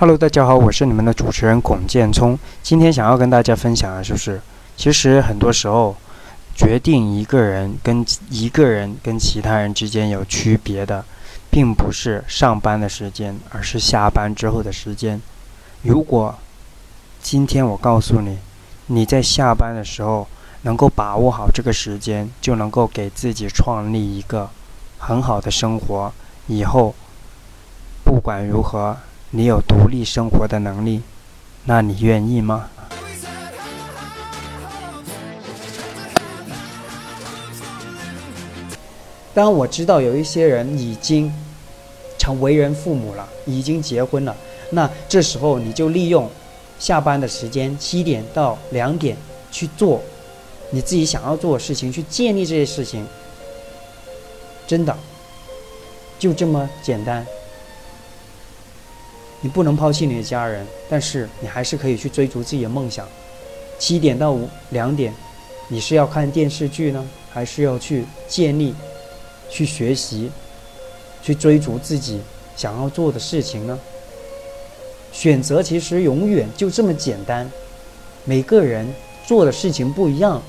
Hello，大家好，我是你们的主持人龚建聪。今天想要跟大家分享的就是，其实很多时候，决定一个人跟一个人跟其他人之间有区别的，并不是上班的时间，而是下班之后的时间。如果今天我告诉你，你在下班的时候能够把握好这个时间，就能够给自己创立一个很好的生活，以后不管如何。你有独立生活的能力，那你愿意吗？当我知道有一些人已经成为人父母了，已经结婚了，那这时候你就利用下班的时间，七点到两点去做你自己想要做的事情，去建立这些事情，真的就这么简单。你不能抛弃你的家人，但是你还是可以去追逐自己的梦想。七点到五两点，你是要看电视剧呢，还是要去建立、去学习、去追逐自己想要做的事情呢？选择其实永远就这么简单。每个人做的事情不一样，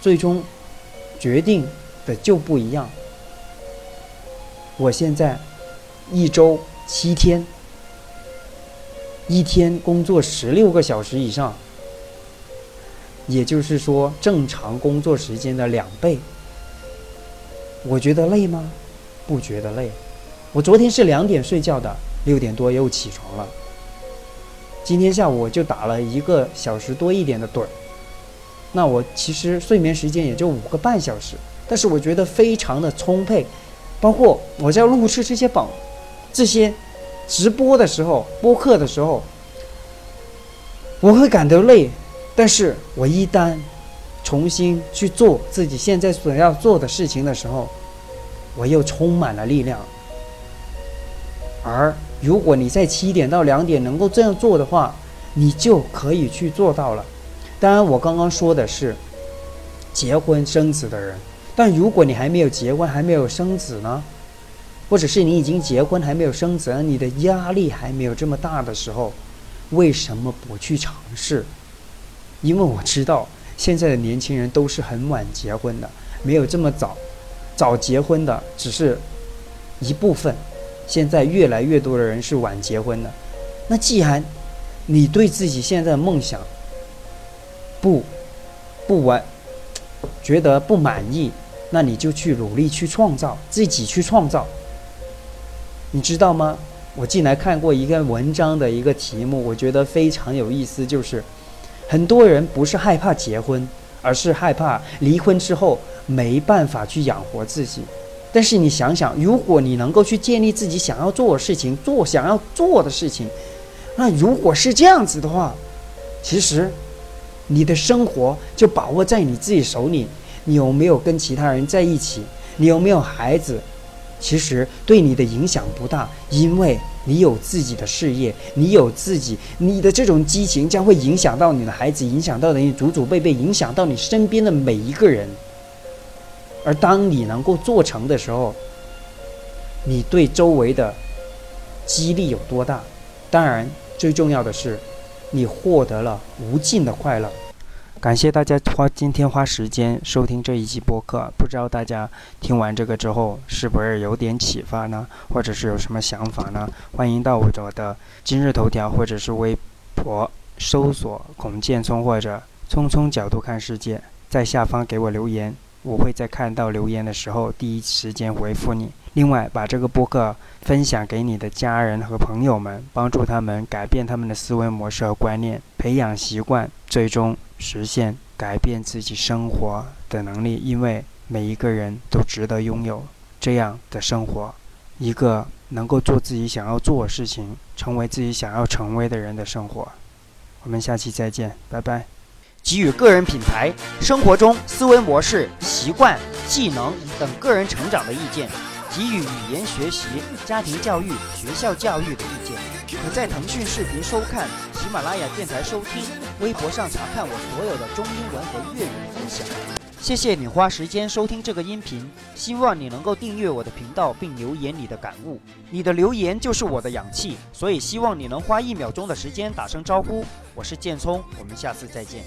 最终决定的就不一样。我现在一周七天。一天工作十六个小时以上，也就是说正常工作时间的两倍。我觉得累吗？不觉得累。我昨天是两点睡觉的，六点多又起床了。今天下午我就打了一个小时多一点的盹儿。那我其实睡眠时间也就五个半小时，但是我觉得非常的充沛。包括我在录制这些榜，这些。直播的时候，播客的时候，我会感到累，但是我一旦重新去做自己现在所要做的事情的时候，我又充满了力量。而如果你在七点到两点能够这样做的话，你就可以去做到了。当然，我刚刚说的是结婚生子的人，但如果你还没有结婚，还没有生子呢？或者是你已经结婚还没有生子，你的压力还没有这么大的时候，为什么不去尝试？因为我知道现在的年轻人都是很晚结婚的，没有这么早。早结婚的只是一部分，现在越来越多的人是晚结婚的。那既然你对自己现在的梦想不不完觉得不满意，那你就去努力去创造，自己去创造。你知道吗？我进来看过一个文章的一个题目，我觉得非常有意思。就是很多人不是害怕结婚，而是害怕离婚之后没办法去养活自己。但是你想想，如果你能够去建立自己想要做的事情，做想要做的事情，那如果是这样子的话，其实你的生活就把握在你自己手里。你有没有跟其他人在一起？你有没有孩子？其实对你的影响不大，因为你有自己的事业，你有自己，你的这种激情将会影响到你的孩子，影响到你祖祖辈辈，影响到你身边的每一个人。而当你能够做成的时候，你对周围的激励有多大？当然，最重要的是，你获得了无尽的快乐。感谢大家花今天花时间收听这一期播客，不知道大家听完这个之后是不是有点启发呢？或者是有什么想法呢？欢迎到我的今日头条或者是微博搜索“孔建聪”或者“聪聪角度看世界”，在下方给我留言，我会在看到留言的时候第一时间回复你。另外，把这个播客分享给你的家人和朋友们，帮助他们改变他们的思维模式和观念，培养习惯，最终实现改变自己生活的能力。因为每一个人都值得拥有这样的生活，一个能够做自己想要做的事情，成为自己想要成为的人的生活。我们下期再见，拜拜。给予个人品牌、生活中思维模式、习惯、技能等个人成长的意见。给予语言学习、家庭教育、学校教育的意见，可在腾讯视频收看、喜马拉雅电台收听、微博上查看我所有的中英文和粤语分享。谢谢你花时间收听这个音频希望你能够订阅我的频道并留言你的感悟。你的留言就是我的氧气所以希望你能花一秒钟的时间打声招呼。我是建聪我们下次再见。